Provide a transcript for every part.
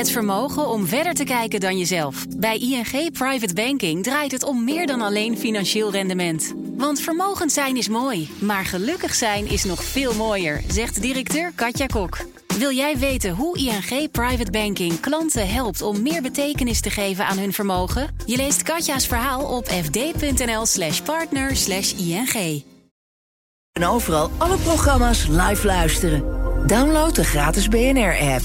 Het vermogen om verder te kijken dan jezelf. Bij ING Private Banking draait het om meer dan alleen financieel rendement. Want vermogend zijn is mooi, maar gelukkig zijn is nog veel mooier, zegt directeur Katja Kok. Wil jij weten hoe ING Private Banking klanten helpt om meer betekenis te geven aan hun vermogen? Je leest Katja's verhaal op fd.nl/slash partner slash ING. En overal alle programma's live luisteren. Download de gratis BNR-app.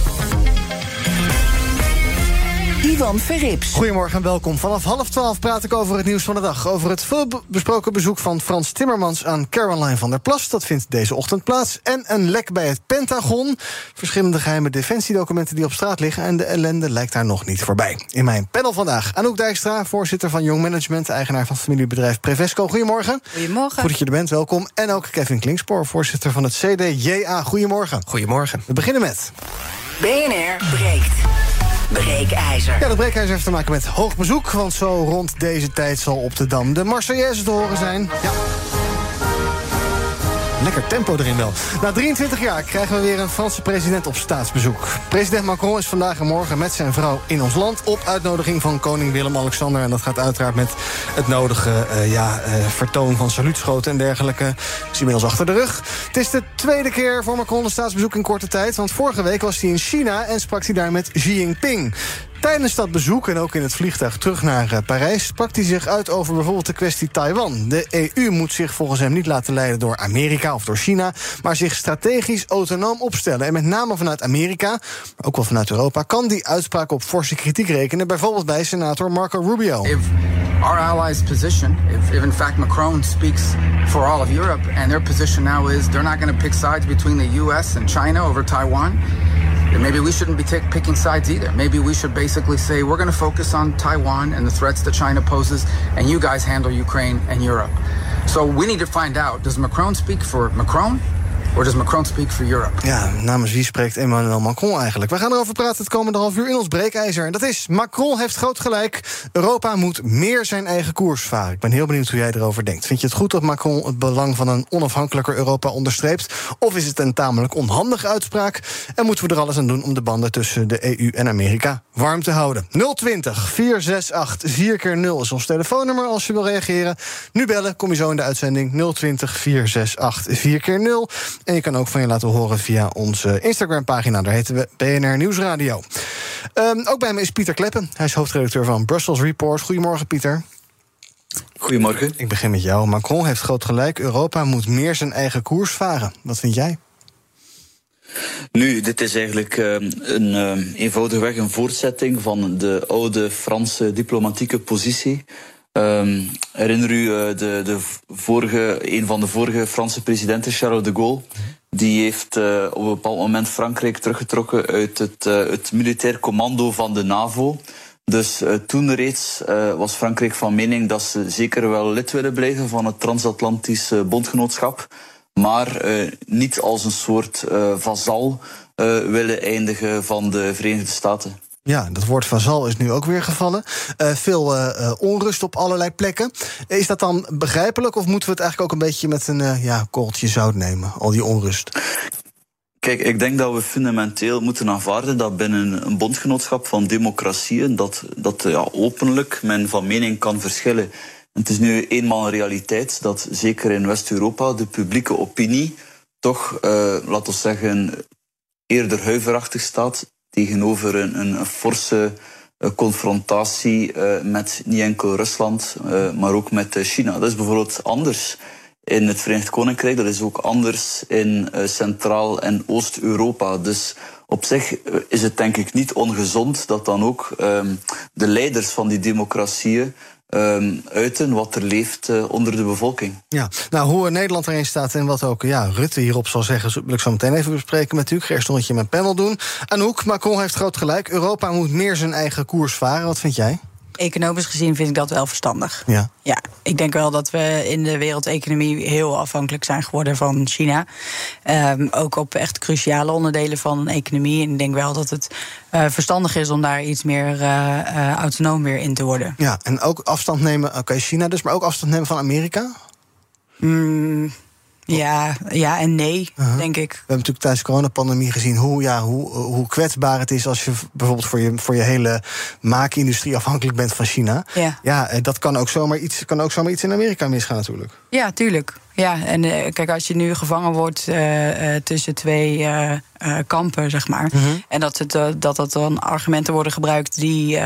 Ivan Verrips. Goedemorgen en welkom. Vanaf half twaalf praat ik over het nieuws van de dag. Over het veelbesproken bezoek van Frans Timmermans aan Caroline van der Plas. Dat vindt deze ochtend plaats. En een lek bij het Pentagon. Verschillende geheime defensiedocumenten die op straat liggen. En de ellende lijkt daar nog niet voorbij. In mijn panel vandaag Anouk Dijkstra, voorzitter van Young Management. Eigenaar van familiebedrijf Prevesco. Goedemorgen. Goedemorgen. Goed dat je er bent, welkom. En ook Kevin Klingspoor, voorzitter van het CDJA. Goedemorgen. Goedemorgen. We beginnen met... BNR breekt. Breekijzer. Ja, dat breekijzer heeft te maken met hoog bezoek. Want zo rond deze tijd zal op de Dam de Marseillaise te horen zijn. Ja. Lekker tempo erin wel. Na 23 jaar krijgen we weer een Franse president op staatsbezoek. President Macron is vandaag en morgen met zijn vrouw in ons land... op uitnodiging van koning Willem-Alexander. En dat gaat uiteraard met het nodige uh, ja, uh, vertoon van saluutschoten en dergelijke. Is inmiddels achter de rug. Het is de tweede keer voor Macron een staatsbezoek in korte tijd. Want vorige week was hij in China en sprak hij daar met Xi Jinping. Tijdens dat bezoek en ook in het vliegtuig terug naar uh, Parijs... sprak hij zich uit over bijvoorbeeld de kwestie Taiwan. De EU moet zich volgens hem niet laten leiden door Amerika of door China... maar zich strategisch autonoom opstellen. En met name vanuit Amerika, maar ook wel vanuit Europa... kan die uitspraak op forse kritiek rekenen... bijvoorbeeld bij senator Marco Rubio. If our allies' position, if, if in fact Macron speaks for all of Europe... and their position now is they're not going to pick sides between the U.S. and China over Taiwan... then maybe we shouldn't be picking sides either. Maybe we should basically say we're going to focus on Taiwan and the threats that China poses, and you guys handle Ukraine and Europe. So we need to find out does Macron speak for Macron? Or does Macron speak for Europe? Ja, namens wie spreekt Emmanuel Macron eigenlijk? We gaan erover praten het komende half uur in ons breekijzer. En dat is, Macron heeft groot gelijk. Europa moet meer zijn eigen koers varen. Ik ben heel benieuwd hoe jij erover denkt. Vind je het goed dat Macron het belang van een onafhankelijker Europa onderstreept? Of is het een tamelijk onhandige uitspraak? En moeten we er alles aan doen om de banden tussen de EU en Amerika warm te houden? 020 468 4 keer 0 is ons telefoonnummer als je wil reageren. Nu bellen, kom je zo in de uitzending 020 468 4 keer 0 en je kan ook van je laten horen via onze Instagram-pagina. Daar heten we BNR Nieuwsradio. Um, ook bij me is Pieter Kleppen. Hij is hoofdredacteur van Brussels Report. Goedemorgen, Pieter. Goedemorgen. Ik begin met jou. Macron heeft groot gelijk. Europa moet meer zijn eigen koers varen. Wat vind jij? Nu, dit is eigenlijk uh, een uh, eenvoudigweg een voortzetting van de oude Franse diplomatieke positie. Um, herinner u uh, de, de vorige, een van de vorige Franse presidenten, Charles de Gaulle? Die heeft uh, op een bepaald moment Frankrijk teruggetrokken uit het, uh, het militair commando van de NAVO. Dus uh, toen reeds was Frankrijk van mening dat ze zeker wel lid willen blijven van het transatlantische bondgenootschap. Maar niet als een soort vazal willen eindigen van de Verenigde Staten. Ja, dat woord vazal is nu ook weer gevallen. Uh, veel uh, onrust op allerlei plekken. Is dat dan begrijpelijk of moeten we het eigenlijk ook een beetje met een ja, korreltje zout nemen, al die onrust? Kijk, ik denk dat we fundamenteel moeten aanvaarden dat binnen een bondgenootschap van democratieën dat, dat ja, openlijk men van mening kan verschillen. Het is nu eenmaal een realiteit dat zeker in West-Europa de publieke opinie toch, laten we zeggen, eerder huiverachtig staat tegenover een, een forse uh, confrontatie uh, met niet enkel Rusland, uh, maar ook met China. Dat is bijvoorbeeld anders in het Verenigd Koninkrijk, dat is ook anders in Centraal- en Oost-Europa. Dus op zich is het denk ik niet ongezond dat dan ook um, de leiders van die democratieën um, uiten wat er leeft uh, onder de bevolking. Ja, nou hoe Nederland erin staat en wat ook ja, Rutte hierop zal zeggen, wil ik zo meteen even bespreken met u. Ik ga eerst een rondje mijn panel doen. Anouk, Macron heeft groot gelijk. Europa moet meer zijn eigen koers varen. Wat vind jij? Economisch gezien vind ik dat wel verstandig. Ja. Ja, ik denk wel dat we in de wereldeconomie heel afhankelijk zijn geworden van China. Um, ook op echt cruciale onderdelen van een economie. En ik denk wel dat het uh, verstandig is om daar iets meer uh, uh, autonoom weer in te worden. Ja, en ook afstand nemen, oké, okay, China dus, maar ook afstand nemen van Amerika? Mm, ja, ja en nee, Uh-huh. denk ik. We hebben natuurlijk tijdens de coronapandemie gezien hoe, ja, hoe, hoe kwetsbaar het is als je bijvoorbeeld voor je, voor je hele maakindustrie afhankelijk bent van China. Ja. Ja, eh, dat kan ook zomaar iets, kan ook zomaar iets in Amerika misgaan natuurlijk. Ja, tuurlijk. Ja, en eh, kijk, als je nu gevangen wordt eh, eh, tussen twee kampen, zeg maar. En dat, het, dat dat dan argumenten worden gebruikt die,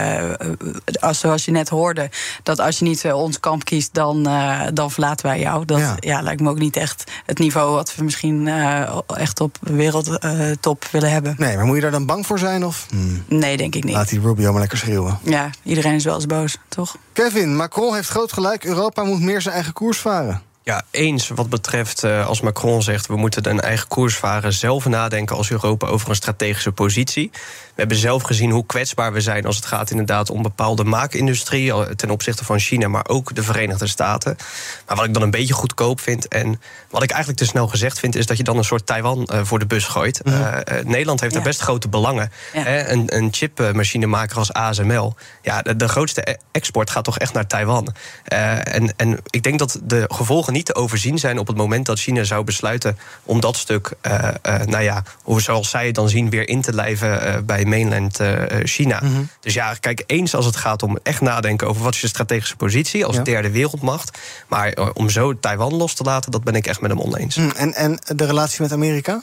als, zoals je net hoorde, dat als je niet ons kamp kiest, dan, dan verlaten wij jou. Dat Ja. ja. lijkt me ook niet echt het niveau wat we misschien echt op wereldtop willen hebben. Nee, maar moet je daar dan bang voor zijn? Of Hmm, Nee, denk ik niet. laat die Rubio maar lekker schreeuwen. Ja, iedereen is wel eens boos, toch? Kevin, Macron heeft groot gelijk. Europa moet meer zijn eigen koers varen. Ja, eens wat betreft eh, als Macron zegt... we moeten een eigen koers varen, zelf nadenken als Europa... over een strategische positie. We hebben zelf gezien hoe kwetsbaar we zijn... als het gaat inderdaad om bepaalde maakindustrie... ten opzichte van China, maar ook de Verenigde Staten. Maar wat ik dan een beetje goedkoop vind... en wat ik eigenlijk te snel gezegd vind... is dat je dan een soort Taiwan eh, voor de bus gooit. Eh, eh, Nederland heeft Ja. daar best grote belangen. Ja. Hè, een, een chipmachinemaker als ASML... ja, de, de grootste e- export gaat toch echt naar Taiwan. En, en ik denk dat de gevolgen niet te overzien zijn... op het moment dat China zou besluiten om dat stuk... eh, eh, nou ja, hoe zoals zij het dan zien, weer in te lijven eh, bij mainland China. Dus ja, kijk, eens als het gaat om echt nadenken... over wat is je strategische positie als Ja. derde wereldmacht... maar om zo Taiwan los te laten, dat ben ik echt met hem oneens. Hmm, En, en de relatie met Amerika?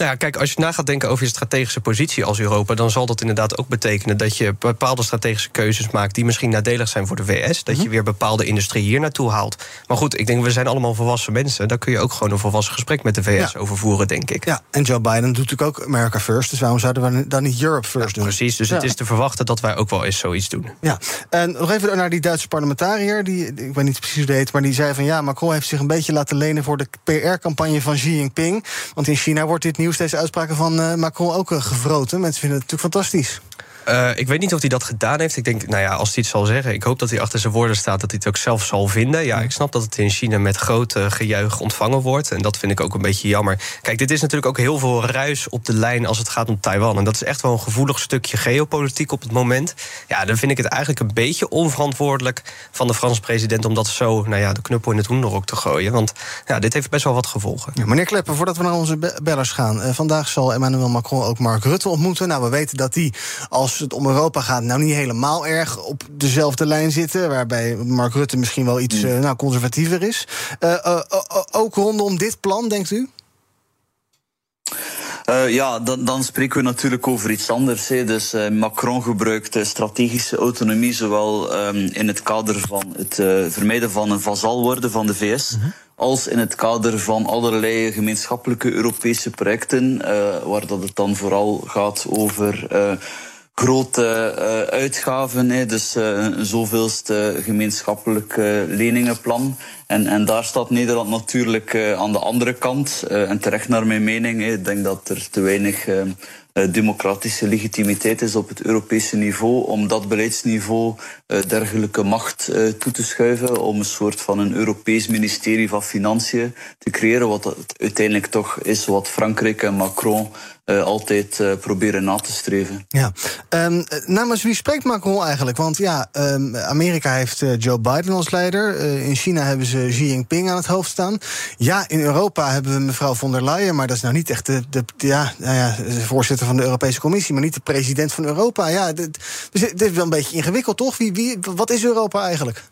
Nou ja, kijk, als je na gaat denken over je strategische positie als Europa, dan zal dat inderdaad ook betekenen dat je bepaalde strategische keuzes maakt die misschien nadelig zijn voor de VS. Dat je weer bepaalde industrie hier naartoe haalt. Maar goed, ik denk, we zijn allemaal volwassen mensen. Daar kun je ook gewoon een volwassen gesprek met de VS Ja. over voeren, denk ik. Ja, en Joe Biden doet natuurlijk ook America First. Dus waarom zouden we dan niet Europe First doen? Precies, dus het is te verwachten dat wij ook wel eens zoiets doen. Ja, en nog even naar die Duitse parlementariër. Die, ik weet niet precies hoe heet, maar die zei van ja, Macron heeft zich een beetje laten lenen voor de PR-campagne van Xi Jinping. Want in China wordt dit nieuws, deze uitspraken van eh, Macron ook eh, gevroten. Mensen vinden het natuurlijk fantastisch. Eh, ik weet niet of hij dat gedaan heeft. Ik denk, nou ja, als hij het zal zeggen... ik hoop dat hij achter zijn woorden staat, dat hij het ook zelf zal vinden. Ja, ik snap dat het in China met groot eh, gejuich ontvangen wordt. En dat vind ik ook een beetje jammer. Kijk, dit is natuurlijk ook heel veel ruis op de lijn... als het gaat om Taiwan. En dat is echt wel een gevoelig stukje geopolitiek op het moment. Ja, dan vind ik het eigenlijk een beetje onverantwoordelijk... van de Franse president om dat zo, nou ja, de knuppel in het hoenderok te gooien. Want ja, dit heeft best wel wat gevolgen. Ja, meneer Klepper, voordat we naar onze be- bellers gaan. eh, vandaag zal Emmanuel Macron ook Mark Rutte ontmoeten. Nou, we weten dat die, als het om Europa gaat, nou niet helemaal erg op dezelfde lijn zitten. Waarbij Mark Rutte misschien wel iets eh, nou, conservatiever is. Eh, eh, ook rondom dit plan, denkt u? Ja, dan, dan spreken we natuurlijk over iets anders. Hè. Dus Macron gebruikt strategische autonomie, zowel ehm, in het kader van het vermijden van een vazal worden van de VS, als in het kader van allerlei gemeenschappelijke Europese projecten, waar dat het dan vooral gaat over. Eh, grote eh, uitgaven, dus eh, een zoveelste gemeenschappelijk eh, leningenplan. En, en daar staat Nederland natuurlijk eh, aan de andere kant. Eh, en terecht naar mijn mening, ik denk dat er te weinig eh, eh, democratische legitimiteit is op het Europese niveau om dat beleidsniveau eh, dergelijke macht eh, toe te schuiven, om een soort van een Europees ministerie van Financiën te creëren, wat uiteindelijk toch is wat Frankrijk en Macron eh, altijd eh, proberen na te streven. Ja. Ehm, eh, namens wie spreekt Macron eigenlijk? Want ja, ehm, Amerika heeft Joe Biden als leider. In China hebben ze Xi Jinping aan het hoofd staan. Ja, in Europa hebben we mevrouw von der Leyen, maar dat is nou niet echt de, de, ja, nou ja, de voorzitter van de Europese Commissie, maar niet de president van Europa. Ja, dit is wel een beetje ingewikkeld, toch? Wie, wie, wat is Europa eigenlijk?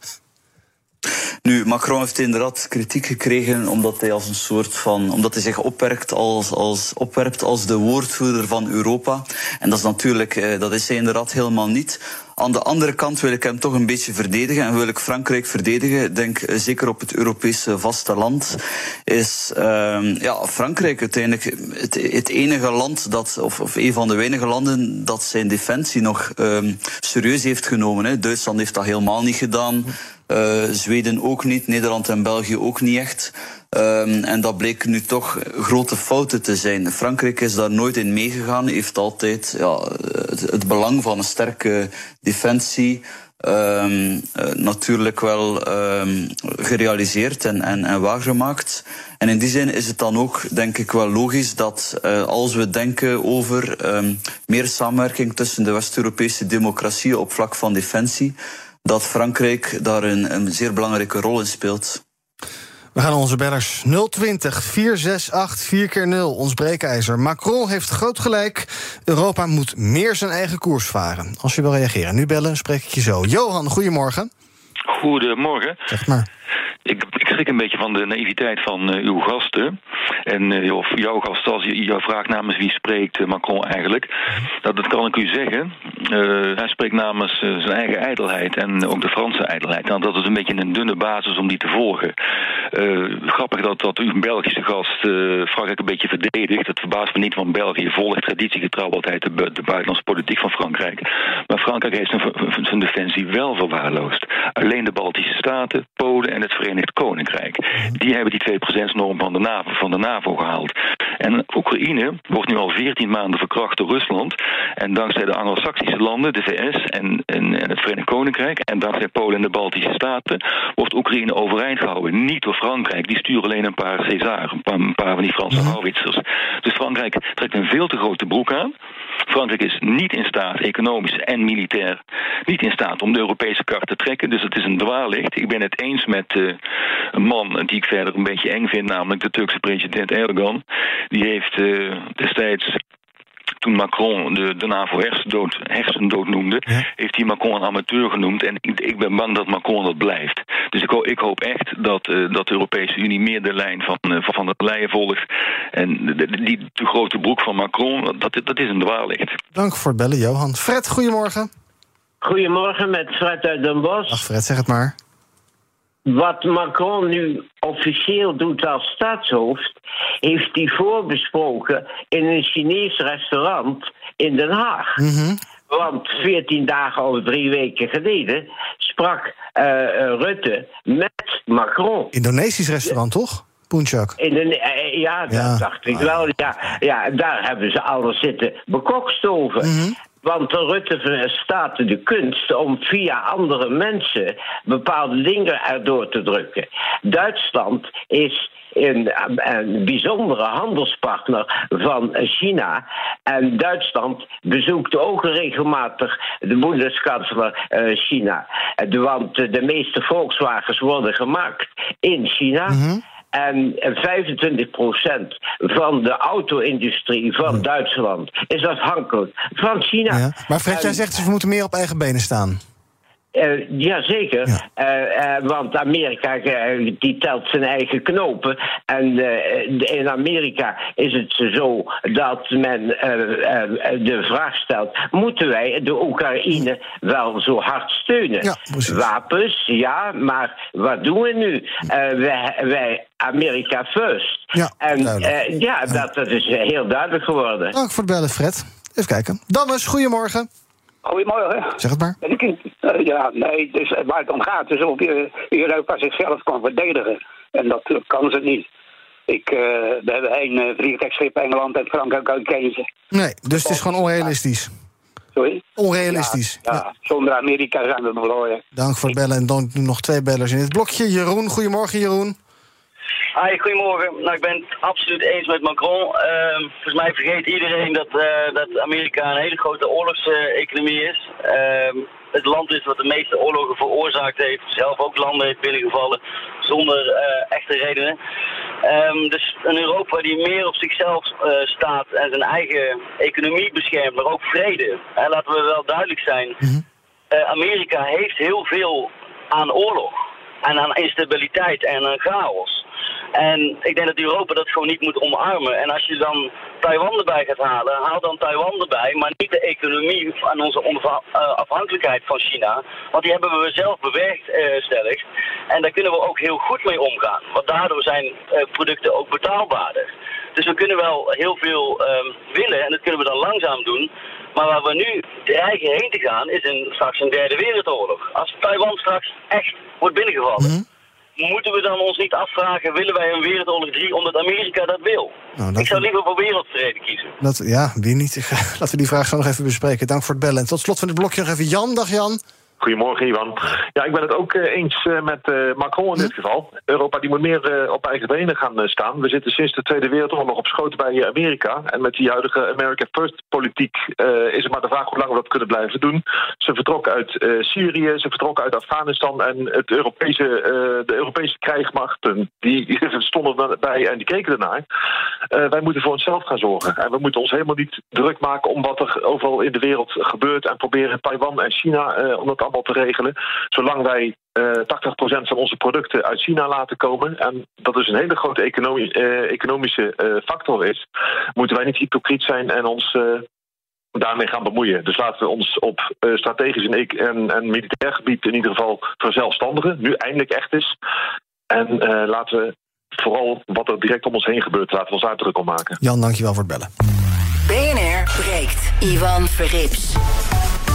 Nu, Macron heeft inderdaad kritiek gekregen omdat hij als een soort van, omdat hij zich opwerkt als, als, opwerpt als de woordvoerder van Europa. En dat is natuurlijk, eh, dat is hij inderdaad helemaal niet. Aan de andere kant wil ik hem toch een beetje verdedigen en wil ik Frankrijk verdedigen. Denk eh, zeker op het Europese vasteland is ehm, ja, Frankrijk uiteindelijk het, het enige land dat, of, of een van de weinige landen dat zijn defensie nog ehm, serieus heeft genomen. Hè. Duitsland heeft dat helemaal niet gedaan. Eh, Zweden ook niet, Nederland en België ook niet echt. Ehm, en dat bleek nu toch grote fouten te zijn. Frankrijk is daar nooit in meegegaan, heeft altijd ja, het, belang van een sterke defensie. ehm, eh, natuurlijk wel ehm, gerealiseerd en, en, en waargemaakt. En in die zin is het dan ook, denk ik, wel logisch dat eh, als we denken over meer samenwerking tussen de West-Europese democratieën op vlak van defensie, dat Frankrijk daar een, een zeer belangrijke rol in speelt. We gaan onze bellers 020 468 4 keer 0 ons breekijzer. Macron heeft groot gelijk. Europa moet meer zijn eigen koers varen. Als je wil reageren, nu bellen, spreek ik je zo. Johan, goedemorgen. Goedemorgen. Zeg maar. Ik, ik schrik een beetje van de naïviteit van uh, uw gasten. En uh, of jouw gast, als je jouw vraag namens wie spreekt uh, Macron eigenlijk. Dat, dat kan ik u zeggen. hij spreekt namens zijn eigen ijdelheid en ook de Franse ijdelheid. Nou, dat is een beetje een dunne basis om die te volgen. grappig dat, dat uw Belgische gast Frankrijk een beetje verdedigt. Het verbaast me niet, want België volgt traditiegetrouw altijd de, buitenlandse politiek van Frankrijk. Maar Frankrijk heeft zijn, zijn defensie wel verwaarloosd. Alleen de Baltische Staten, Polen en het Verenigd Koninkrijk. Die hebben die 2%-norm van de NAVO, van de NAVO gehaald. En Oekraïne wordt nu al 14 maanden verkracht door Rusland. En dankzij de Anglo-Saxische landen, de VS en, en, en, het Verenigd Koninkrijk, en dankzij Polen en de Baltische Staten, wordt Oekraïne overeind gehouden. Niet door Frankrijk, die sturen alleen een paar César, een paar, een paar van die Franse houwitsers. Dus Frankrijk trekt een veel te grote broek aan. Frankrijk is niet in staat, economisch en militair, niet in staat om de Europese kar te trekken. Dus het is een dwaallicht. Ik ben het eens met uh, een man die ik verder een beetje eng vind, namelijk de Turkse president Erdogan. Die heeft uh, destijds toen Macron de, de NAVO hersendood, hersendood noemde, ja. heeft hij Macron een amateur genoemd. En ik, ik, ben bang dat Macron dat blijft. Dus ik, ik hoop echt dat, uh, dat de Europese Unie meer de lijn van, uh, van de Leyen volgt. En de, de, die de grote broek van Macron, dat, dat is een dwaallicht. Dank voor het bellen, Johan. Fred, goedemorgen. Goedemorgen, met Fred uit Den Bosch. Ach, Fred, zeg het maar. Wat Macron nu officieel doet als staatshoofd, heeft hij voorbesproken in een Chinees restaurant in Den Haag. Mm -hmm. Want veertien dagen of drie weken geleden sprak uh, Rutte met Macron. Indonesisch restaurant, toch? Poenchak. In de, uh, ja, dat Ja. dacht ik wel. Ja, ja, daar hebben ze alles zitten bekokstoven. Mhm. Want Rutte staat de kunst om via andere mensen bepaalde dingen erdoor te drukken. Duitsland is een, bijzondere handelspartner van China. En Duitsland bezoekt ook regelmatig de Bundeskanzler uh, China. De, want de meeste Volkswagens worden gemaakt in China. Mhm. En 25% van de auto-industrie van Duitsland is afhankelijk van China. Ja. Maar Fred, En- jij zegt we moeten meer op eigen benen staan. Eh, jazeker, Ja. Eh, eh, want Amerika eh, die telt zijn eigen knopen. En eh, in Amerika is het zo dat men eh, eh, de vraag stelt: moeten wij de Oekraïne wel zo hard steunen? Ja. Wapens, ja, maar wat doen we nu? Eh, wij, wij Amerika first. Ja, en eh, ja, dat, dat is heel duidelijk geworden. Dank voor het bellen, Fred. Even kijken. Dames, goedemorgen. Goedemorgen. Zeg het maar. Ik eh, ja, nee, dus eh, waar het om gaat is of je- Europa zichzelf kan verdedigen. En dat eh, kan ze niet. Ik, eh, we hebben één uh, vliegtuigschip Engeland en Frankrijk uit Kenië. Nee, dus het is gewoon onrealistisch. Sorry? Onrealistisch. Ja, ja, zonder Amerika zijn we verloren. Dank voor het bellen. En dan nog twee bellers in dit blokje. Jeroen, goedemorgen Jeroen. Hi, goedemorgen. Nou, ik ben het absoluut eens met Macron. Ehm, volgens mij vergeet iedereen dat, eh, dat Amerika een hele grote oorlogseconomie is. Ehm, het land is wat de meeste oorlogen veroorzaakt heeft. Zelf ook landen heeft binnengevallen zonder eh, echte redenen. Ehm, dus een Europa die meer op zichzelf eh, staat en zijn eigen economie beschermt, maar ook vrede. Laten we wel duidelijk zijn. Eh, Amerika heeft heel veel aan oorlog. En aan instabiliteit en aan chaos. En ik denk dat Europa dat gewoon niet moet omarmen. En als je dan Taiwan erbij gaat halen, haal dan Taiwan erbij, maar niet de economie en onze eh, afhankelijkheid van China. Want die hebben we zelf bewerkt eh, stellig. En daar kunnen we ook heel goed mee omgaan. Want daardoor zijn eh, producten ook betaalbaarder. Dus we kunnen wel heel veel ehm, willen en dat kunnen we dan langzaam doen. Maar waar we nu dreigen heen te gaan is een, straks een derde wereldoorlog. Als Taiwan straks echt wordt binnengevallen, moeten we dan ons niet afvragen: willen wij een wereldoorlog 3 omdat Amerika dat wil? Nou, dat- Ik zou liever voor wereldvrede kiezen. Dat, ja, wie niet? Laten we die vraag zo nog even bespreken. Dank voor het bellen. En tot slot van dit blokje nog even Jan. Dag Jan. Goedemorgen, Ivan. Ja, ik ben het ook eh, eens eh, met uh, Macron in dit geval. Europa die moet meer op eigen benen gaan staan. We zitten sinds de Tweede Wereldoorlog op schoot bij Amerika. En met die huidige America First politiek is het maar de vraag hoe lang we dat kunnen blijven doen. Ze vertrokken uit Syrië, ze vertrokken uit Afghanistan. En het Europese, de Europese krijgsmachten die stonden erbij en die keken ernaar. wij moeten voor onszelf gaan zorgen. En we moeten ons helemaal niet druk maken om wat er overal in de wereld gebeurt. En proberen Taiwan en China om dat allemaal te regelen. Zolang wij uh, eh, 80% van onze producten uit China laten komen. En dat dus een hele grote economie, uh, economische uh, factor is. Moeten wij niet hypocriet zijn en ons daarmee gaan bemoeien. Dus laten we ons op strategisch en, en, en, militair gebied in ieder geval verzelfstandigen. Nu eindelijk echt is. En laten we vooral wat er direct om ons heen gebeurt, laten we ons om maken. Jan, dankjewel voor het bellen. BNR breekt. Ivan Verrips.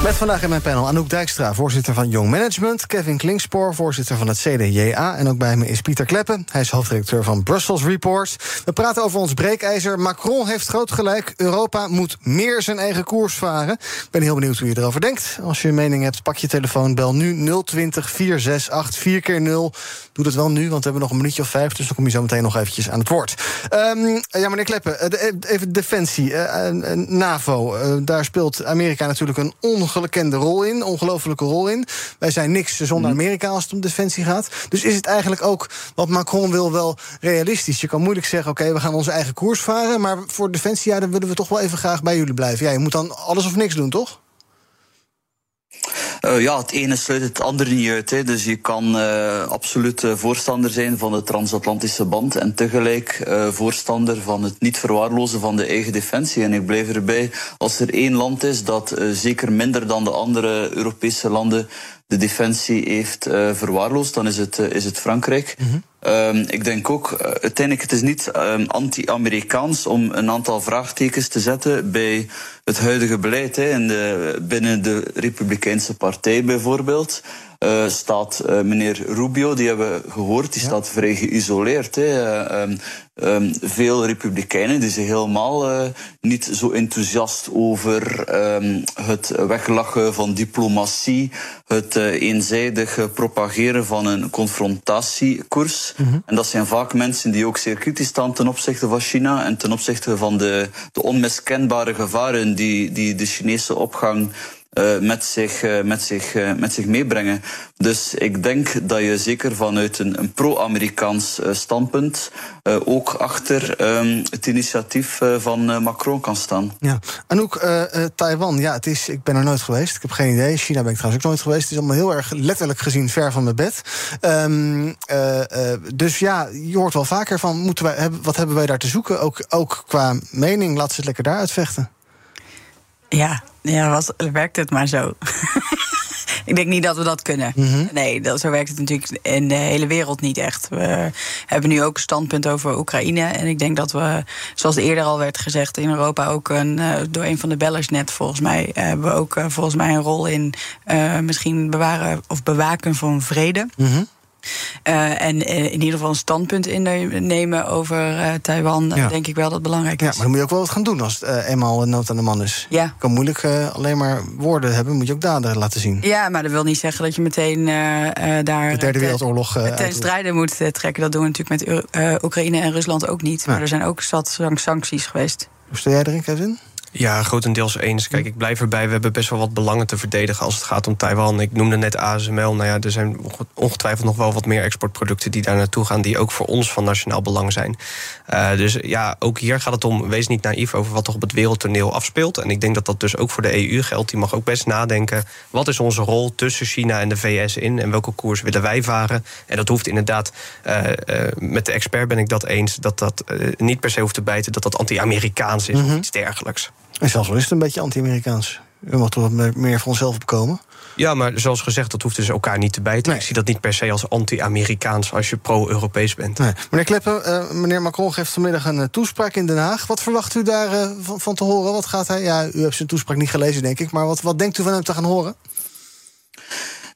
Met vandaag in mijn panel Anouk Dijkstra, voorzitter van Young Management... Kevin Klingspoor, voorzitter van het CDJA... en ook bij me is Pieter Kleppen, hij is hoofddirecteur van Brussels Report. We praten over ons breekijzer. Macron heeft groot gelijk, Europa moet meer zijn eigen koers varen. Ik ben heel benieuwd hoe je erover denkt. Als je een mening hebt, pak je telefoon, bel nu 020 468 4 keer 0 Doe dat wel nu, want we hebben nog een minuutje of vijf... dus dan kom je zo meteen nog eventjes aan het woord. Um, ja, meneer Kleppen, eh, even Defensie, uh, NAVO. Uh, daar speelt Amerika natuurlijk een ongekende rol in, ongelofelijke rol in. Wij zijn niks zonder mhm. Amerika als het om defensie gaat. Dus is het eigenlijk ook wat Macron wil wel realistisch? Je kan moeilijk zeggen, oké, we gaan onze eigen koers varen... maar voor defensie, ja, dan willen we toch wel even graag bij jullie blijven. Ja, je moet dan alles of niks doen, toch? Uh, ja, het ene sluit het andere niet uit. Hè. Dus je kan uh, absoluut voorstander zijn van de transatlantische band en tegelijk voorstander van het niet verwaarlozen van de eigen defensie. En ik blijf erbij, als er één land is dat zeker minder dan de andere Europese landen de defensie heeft verwaarloosd, dan is het, is het Frankrijk. -hmm. Um, ik denk ook, uh, uiteindelijk, het is niet um, anti-Amerikaans om een aantal vraagtekens te zetten bij het huidige beleid. In de, binnen de Republikeinse Partij bijvoorbeeld. Uh, staat uh, meneer Rubio, die hebben we gehoord, die ja. staat vrij geïsoleerd. Um, um, veel republikeinen die zijn helemaal niet zo enthousiast over um, het weglachen van diplomatie, het eenzijdig propageren van een confrontatiekoers. -hmm. En dat zijn vaak mensen die ook zeer kritisch staan ten opzichte van China en ten opzichte van de, de onmiskenbare gevaren die, die de Chinese opgang uh, met, zich, uh, met, zich, uh, met zich meebrengen. Dus ik denk dat je zeker vanuit een, een pro-Amerikaans standpunt ook achter um, het initiatief van Macron kan staan. Ja. Anouk, Taiwan, ja, het is, ik ben er nooit geweest. Ik heb geen idee. China ben ik trouwens ook nooit geweest. Het is allemaal heel erg letterlijk gezien ver van mijn bed. Um, dus ja, je hoort wel vaker van, moeten wij, wat hebben wij daar te zoeken? Ook, ook qua mening, laten ze het lekker daar uitvechten. Ja, ja was, werkt het maar zo. ik denk niet dat we dat kunnen. Mhm. Nee, dat, zo werkt het natuurlijk in de hele wereld niet echt. We hebben nu ook een standpunt over Oekraïne. En ik denk dat we, zoals eerder al werd gezegd, in Europa ook een, uh, door een van de bellers net volgens mij, hebben we ook uh, volgens mij een rol in uh, misschien bewaren of bewaken van vrede. Mm uh, en uh, in ieder geval een standpunt innemen over uh, Taiwan, ja. denk ik wel dat het belangrijk is. Ja, maar dan moet je ook wel wat gaan doen als het eenmaal nood aan de man is. Ja. Je kan moeilijk alleen maar woorden hebben, moet je ook daden laten zien. Ja, maar dat wil niet zeggen dat je meteen daar. De Derde Wereldoorlog. ten strijde moet trekken. Dat doen we natuurlijk met Oekraïne en Rusland ook niet. Maar er zijn ook zat sancties geweest. Hoe sta jij erin, Kevin? Ja, grotendeels eens. Kijk, ik blijf erbij. We hebben best wel wat belangen te verdedigen als het gaat om Taiwan. Ik noemde net ASML. Nou ja, er zijn ongetwijfeld nog wel wat meer exportproducten die daar naartoe gaan, die ook voor ons van nationaal belang zijn. Uh, dus ja, ook hier gaat het om, wees niet naïef over wat er op het wereldtoneel afspeelt. En ik denk dat dat dus ook voor de EU geldt. Die mag ook best nadenken. Wat is onze rol tussen China en de VS in? En welke koers willen wij varen? En dat hoeft inderdaad, uh, uh, met de expert ben ik dat eens, dat dat niet per se hoeft te bijten dat dat anti-Amerikaans is mm -hmm. of iets dergelijks. En zelfs al is het een beetje anti-Amerikaans. We mag toch wat meer voor onszelf bekomen? Ja, maar zoals gezegd, dat hoeft dus elkaar niet te bijten. Nee. Ik zie dat niet per se als anti-Amerikaans als je pro-Europees bent. Nee. Meneer Kleppen, uh, meneer Macron geeft vanmiddag een uh, toespraak in Den Haag. Wat verwacht u daar uh, van, van, te horen? Wat gaat hij? Ja, u hebt zijn toespraak niet gelezen, denk ik. Maar wat, wat denkt u van hem te gaan horen?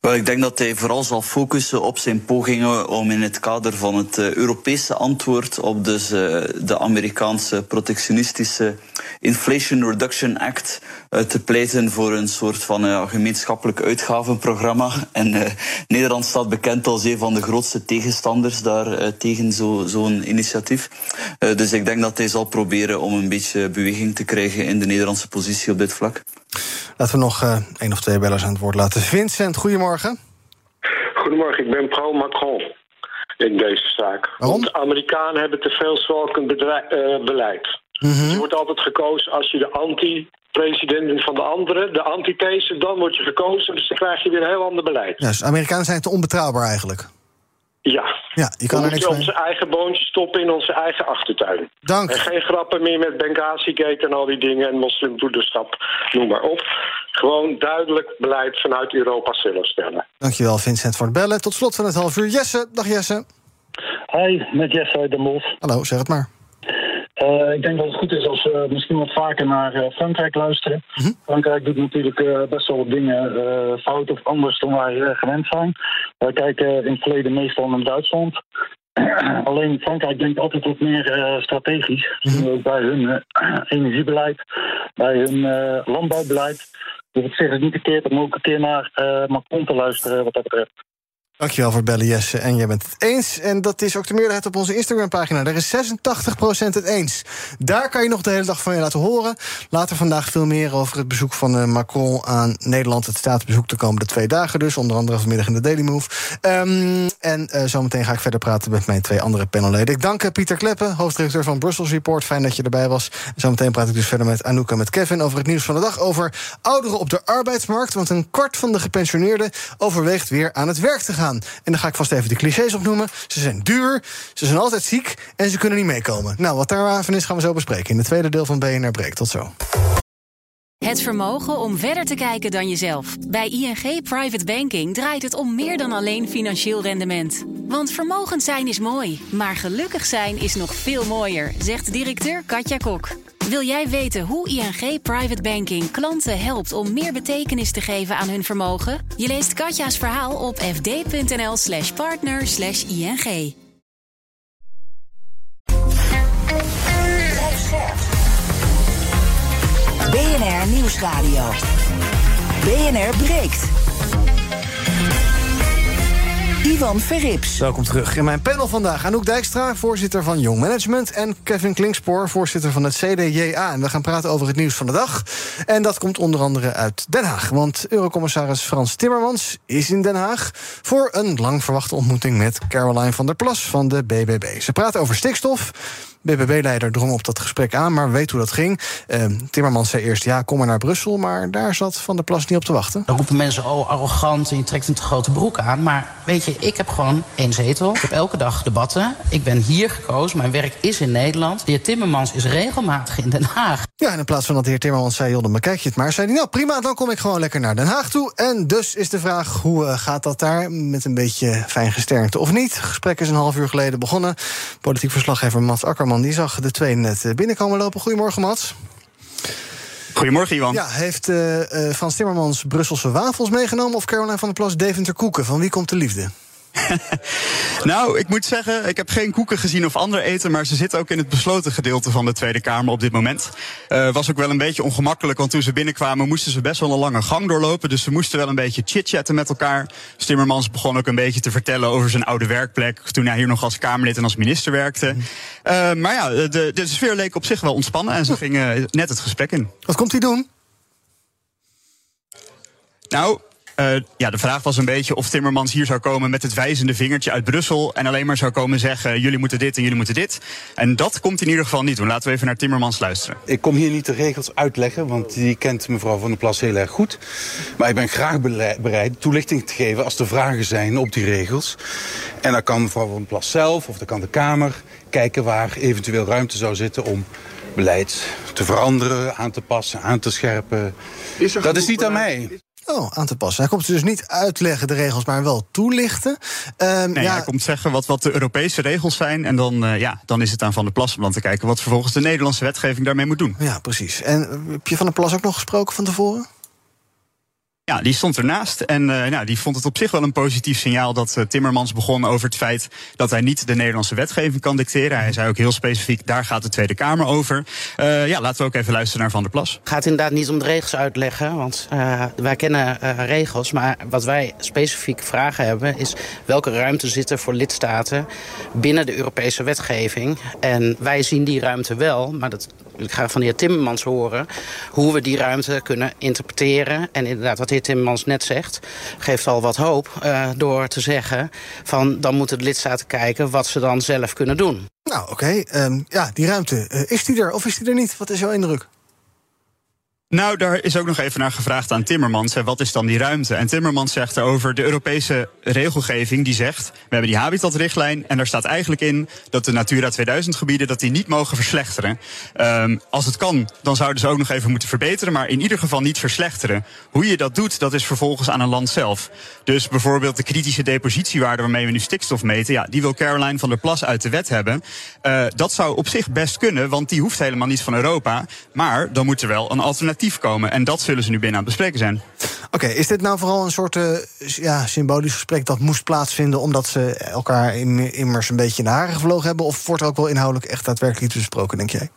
Wel, ik denk dat hij vooral zal focussen op zijn pogingen om in het kader van het uh, Europese antwoord op dus, uh, de Amerikaanse protectionistische Inflation Reduction Act uh, te pleiten voor een soort van gemeenschappelijk uitgavenprogramma. En Nederland staat bekend als een van de grootste tegenstanders daar tegen zo'n zo initiatief. dus ik denk dat hij zal proberen om een beetje beweging te krijgen in de Nederlandse positie op dit vlak. Laten we nog uh, één of twee bellers aan het woord laten. Vincent, goedemorgen. Goedemorgen, ik ben pro-Macron in deze zaak. Waarom? Want de Amerikanen hebben te veel zwalkend uh, beleid. Mm -hmm. Je wordt altijd gekozen als je de anti-president van de anderen, de antithese, dan word je gekozen. Dus dan krijg je weer een heel ander beleid. Dus Amerikanen zijn te onbetrouwbaar eigenlijk. Ja. Ja, je kan we er niks mee. onze eigen boontjes stoppen in onze eigen achtertuin. Dank. En geen grappen meer met Benghazi-gate en al die dingen en moslimbroederschap, noem maar op. Gewoon duidelijk beleid vanuit Europa zelf stellen. Dankjewel Vincent voor het bellen. Tot slot van het half uur. Jesse, dag Jesse. Hi, met Jesse uit Den Bosch. Hallo, zeg het maar. Uh, ik denk dat het goed is als we misschien wat vaker naar uh, Frankrijk luisteren. Mm -hmm. Frankrijk doet natuurlijk uh, best wel wat dingen fout of anders dan wij gewend zijn. Wij kijken in het verleden meestal naar Duitsland. Alleen Frankrijk denkt altijd wat meer strategisch. Mhm. Mm -hmm. Ook bij hun energiebeleid, bij hun landbouwbeleid. Dus op zich is niet verkeerd om ook een keer naar Macron te luisteren wat dat betreft. Dankjewel voor het bellen, Jesse. En jij bent het eens. En dat is ook de meerderheid op onze Instagram-pagina. Er is 86% het eens. Daar kan je nog de hele dag van je laten horen. Later vandaag veel meer over het bezoek van uh, Macron aan Nederland. Het staatsbezoek de komende twee dagen dus. Onder andere vanmiddag in de Daily Move. Um, en uh, zometeen ga ik verder praten met mijn twee andere panelleden. Ik dank uh, Pieter Kleppen, hoofdredacteur van Brussels Report. Fijn dat je erbij was. En zometeen praat ik dus verder met Anouk en met Kevin... over het nieuws van de dag over ouderen op de arbeidsmarkt. Want een kwart van de gepensioneerden overweegt weer aan het werk te gaan. En dan ga ik vast even de clichés opnoemen. Ze zijn duur, ze zijn altijd ziek en ze kunnen niet meekomen. Nou, wat daarvan is gaan we zo bespreken in het tweede deel van BNR Breek. Tot zo. Het vermogen om verder te kijken dan jezelf. Bij ING Private Banking draait het om meer dan alleen financieel rendement. Want vermogend zijn is mooi, maar gelukkig zijn is nog veel mooier, zegt directeur Katja Kok. Wil jij weten hoe ING Private Banking klanten helpt om meer betekenis te geven aan hun vermogen? Je leest Katja's verhaal op fd.nl/slash partner ING. BNR Nieuwsradio. BNR breekt. Ivan Verrips. Welkom terug in mijn panel vandaag. Anouk Dijkstra, voorzitter van Young Management... en Kevin Klingspoor, voorzitter van het CDJA. En we gaan praten over het nieuws van de dag. En dat komt onder andere uit Den Haag. Want Eurocommissaris Frans Timmermans is in Den Haag... voor een lang verwachte ontmoeting met Caroline van der Plas van de BBB. Ze praten over stikstof... BBB-leider drong op dat gesprek aan, maar weet hoe dat ging. Uh, Timmermans zei eerst, ja, kom maar naar Brussel... maar daar zat Van der Plas niet op te wachten. Dan roepen mensen, oh, arrogant en je trekt een te grote broek aan. Maar weet je, ik heb gewoon één zetel. Ik heb elke dag debatten. Ik ben hier gekozen, mijn werk is in Nederland. De heer Timmermans is regelmatig in Den Haag. Ja, en in plaats van dat de heer Timmermans zei, joh, dan bekijk je het maar... zei hij, nou prima, dan kom ik gewoon lekker naar Den Haag toe. En dus is de vraag, hoe uh, gaat dat daar? Met een beetje fijn gesternte of niet? Het gesprek is een half uur geleden begonnen. Politiek verslaggever Mats Akkerman, die zag de twee net binnenkomen lopen. Goedemorgen, Mats. Goedemorgen, Iwan. Ja, heeft uh, Frans Timmermans Brusselse wafels meegenomen... of Caroline van der Plas Deventer koeken? Van wie komt de liefde? nou, ik moet zeggen, ik heb geen koeken gezien of ander eten, maar ze zitten ook in het besloten gedeelte van de Tweede Kamer op dit moment. Uh, was ook wel een beetje ongemakkelijk, want toen ze binnenkwamen moesten ze best wel een lange gang doorlopen. Dus ze moesten wel een beetje chitchatten met elkaar. Timmermans begon ook een beetje te vertellen over zijn oude werkplek, toen hij hier nog als Kamerlid en als minister werkte. Uh, maar ja, de, de sfeer leek op zich wel ontspannen en ze gingen net het gesprek in. Wat komt hij doen? Nou, uh, ja, de vraag was een beetje of Timmermans hier zou komen met het wijzende vingertje uit Brussel. En alleen maar zou komen zeggen: jullie moeten dit en jullie moeten dit. En dat komt in ieder geval niet doen. Laten we even naar Timmermans luisteren. Ik kom hier niet de regels uitleggen, want die kent mevrouw Van der Plas heel erg goed. Maar ik ben graag bereid toelichting te geven als er vragen zijn op die regels. En dan kan mevrouw Van der Plas zelf of dan kan de Kamer kijken waar eventueel ruimte zou zitten om beleid te veranderen, aan te passen, aan te scherpen. Is dat is niet aan mij. Oh, aan te passen. Hij komt ze dus niet uitleggen, de regels, maar wel toelichten. Um, nee, ja, hij komt zeggen wat, wat de Europese regels zijn. En dan, uh, ja, dan is het aan Van der Plas om dan te kijken wat vervolgens de Nederlandse wetgeving daarmee moet doen. Ja, precies. En heb je Van der Plas ook nog gesproken van tevoren? Ja, die stond ernaast. En uh, nou, die vond het op zich wel een positief signaal dat uh, Timmermans begon over het feit dat hij niet de Nederlandse wetgeving kan dicteren. Hij zei ook heel specifiek, daar gaat de Tweede Kamer over. Uh, ja, laten we ook even luisteren naar Van der Plas. Het gaat inderdaad niet om de regels uitleggen, want wij kennen regels. Maar wat wij specifiek vragen hebben is welke ruimte zit er voor lidstaten binnen de Europese wetgeving. En wij zien die ruimte wel, maar dat ik ga van de heer Timmermans horen hoe we die ruimte kunnen interpreteren. En inderdaad, wat heer Timmermans net zegt, geeft al wat hoop uh, door te zeggen van dan moeten de lidstaten kijken wat ze dan zelf kunnen doen. Nou, oké. Um, ja, die ruimte. Uh, is die er of is die er niet? Wat is jouw indruk? Nou, daar is ook nog even naar gevraagd aan Timmermans. Wat is dan die ruimte? En Timmermans zegt erover de Europese regelgeving die zegt... we hebben die habitatrichtlijn en daar staat eigenlijk in... dat de Natura 2000 gebieden dat die niet mogen verslechteren. Um, als het kan, dan zouden ze ook nog even moeten verbeteren... maar in ieder geval niet verslechteren. Hoe je dat doet, dat is vervolgens aan een land zelf. Dus bijvoorbeeld de kritische depositiewaarde waarmee we nu stikstof meten... ja, die wil Caroline van der Plas uit de wet hebben. Uh, dat zou op zich best kunnen, want die hoeft helemaal niet van Europa. Maar dan moet er wel een alternatief komen. En dat zullen ze nu binnen aan het bespreken zijn. Oké, is dit nou vooral een soort uh, ja, symbolisch gesprek dat moest plaatsvinden omdat ze elkaar immers een beetje de haren gevlogen hebben? Of wordt er ook wel inhoudelijk echt daadwerkelijk iets besproken, denk jij?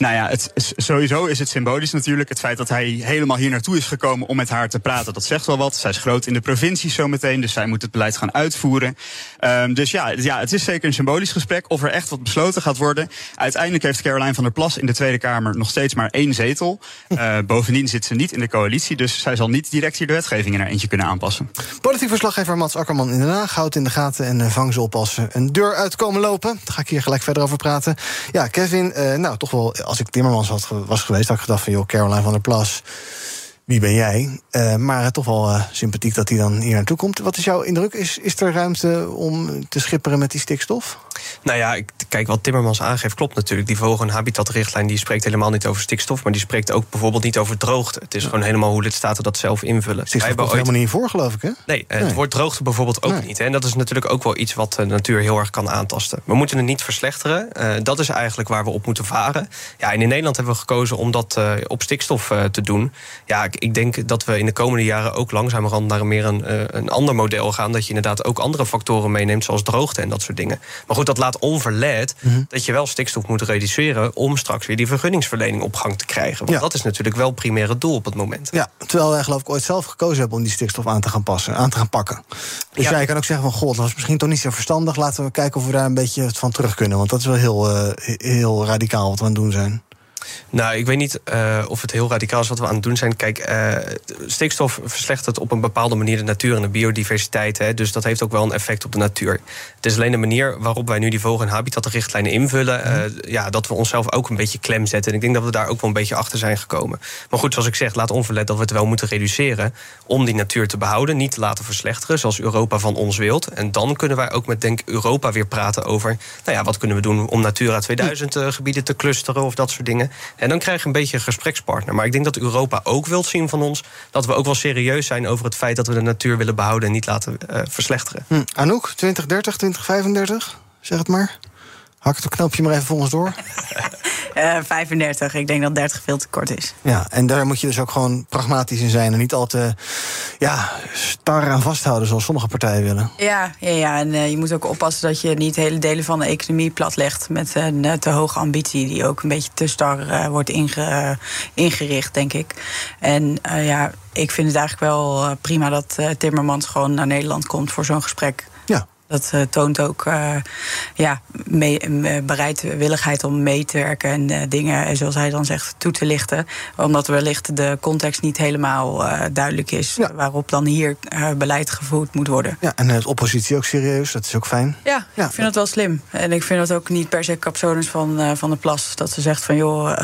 Nou ja, het, sowieso is het symbolisch natuurlijk. Het feit dat hij helemaal hier naartoe is gekomen om met haar te praten, dat zegt wel wat. Zij is groot in de provincie zometeen, dus zij moet het beleid gaan uitvoeren. Um, dus ja, ja, het is zeker een symbolisch gesprek. Of er echt wat besloten gaat worden. Uiteindelijk heeft Caroline van der Plas in de Tweede Kamer nog steeds maar één zetel. Uh, bovendien zit ze niet in de coalitie, dus zij zal niet direct hier de wetgeving in haar eentje kunnen aanpassen. Politiek verslaggever Mats Akkerman in Den Haag houdt in de gaten en uh, vang ze op als ze een deur uitkomen lopen. Daar ga ik hier gelijk verder over praten. Ja, Kevin, uh, nou toch wel als ik Timmermans had, was geweest, had ik gedacht van joh, Caroline van der Plas. Wie ben jij? Uh, maar toch wel uh, sympathiek dat hij dan hier naartoe komt. Wat is jouw indruk? Is, is er ruimte om te schipperen met die stikstof? Nou ja, ik, kijk, wat Timmermans aangeeft klopt natuurlijk. Die Vogel- en Habitatrichtlijn die spreekt helemaal niet over stikstof... maar die spreekt ook bijvoorbeeld niet over droogte. Het is gewoon helemaal hoe lidstaten dat zelf invullen. Stikstof komt ooit... helemaal niet voor, geloof ik, hè? Nee, nee. het woord droogte bijvoorbeeld ook nee. niet. Hè? En dat is natuurlijk ook wel iets wat de natuur heel erg kan aantasten. We moeten het niet verslechteren. Uh, dat is eigenlijk waar we op moeten varen. Ja, en in Nederland hebben we gekozen om dat uh, op stikstof uh, te doen. Ja, ik, ik, denk dat we in de komende jaren ook langzamerhand... naar meer een, een ander model gaan. Dat je inderdaad ook andere factoren meeneemt, zoals droogte en dat soort dingen. Maar goed, dat laat onverlet mm -hmm. dat je wel stikstof moet reduceren om straks weer die vergunningsverlening op gang te krijgen. Want ja. dat is natuurlijk wel primair het doel op het moment. Ja, terwijl wij geloof ik ooit zelf gekozen hebben om die stikstof aan te gaan passen, aan te gaan pakken. Dus ja. jij kan ook zeggen van god, dat was misschien toch niet zo verstandig. Laten we kijken of we daar een beetje van terug kunnen. Want dat is wel heel, uh, heel radicaal wat we aan het doen zijn. Nou, ik weet niet uh, of het heel radicaal is wat we aan het doen zijn. Kijk, uh, stikstof verslechtert op een bepaalde manier de natuur en de biodiversiteit. Hè, dus dat heeft ook wel een effect op de natuur. Het is alleen de manier waarop wij nu die vogel- en habitatrichtlijn invullen. Uh, mm. ja, dat we onszelf ook een beetje klem zetten. En ik denk dat we daar ook wel een beetje achter zijn gekomen. Maar goed, zoals ik zeg, laat onverlet dat we het wel moeten reduceren. om die natuur te behouden, niet te laten verslechteren. zoals Europa van ons wilt. En dan kunnen wij ook met Denk Europa weer praten over. nou ja, wat kunnen we doen om Natura 2000 gebieden te clusteren of dat soort dingen. En dan krijg je een beetje een gesprekspartner. Maar ik denk dat Europa ook wilt zien van ons... dat we ook wel serieus zijn over het feit dat we de natuur willen behouden... en niet laten uh, verslechteren. Hm. Anouk, 2030, 2035? Zeg het maar. Hak het knopje maar even voor ons door. Uh, 35. Ik denk dat 30 veel te kort is. Ja, en daar moet je dus ook gewoon pragmatisch in zijn. En niet al te ja, star aan vasthouden zoals sommige partijen willen. Ja, ja, ja. en uh, je moet ook oppassen dat je niet hele delen van de economie platlegt. met een uh, te hoge ambitie, die ook een beetje te star wordt inge, ingericht, denk ik. En ja, ik vind het eigenlijk wel prima dat Timmermans gewoon naar Nederland komt voor zo'n gesprek. Dat uh, toont ook uh, ja, mee, bereidwilligheid om mee te werken en uh, dingen, zoals hij dan zegt, toe te lichten. Omdat wellicht de context niet helemaal duidelijk is ja. waarop dan hier beleid gevoerd moet worden. Ja, en de oppositie ook serieus, dat is ook fijn. Ja, ja. ik vind dat wel slim. En ik vind dat ook niet per se capsonus van, van de plas. Dat ze zegt van joh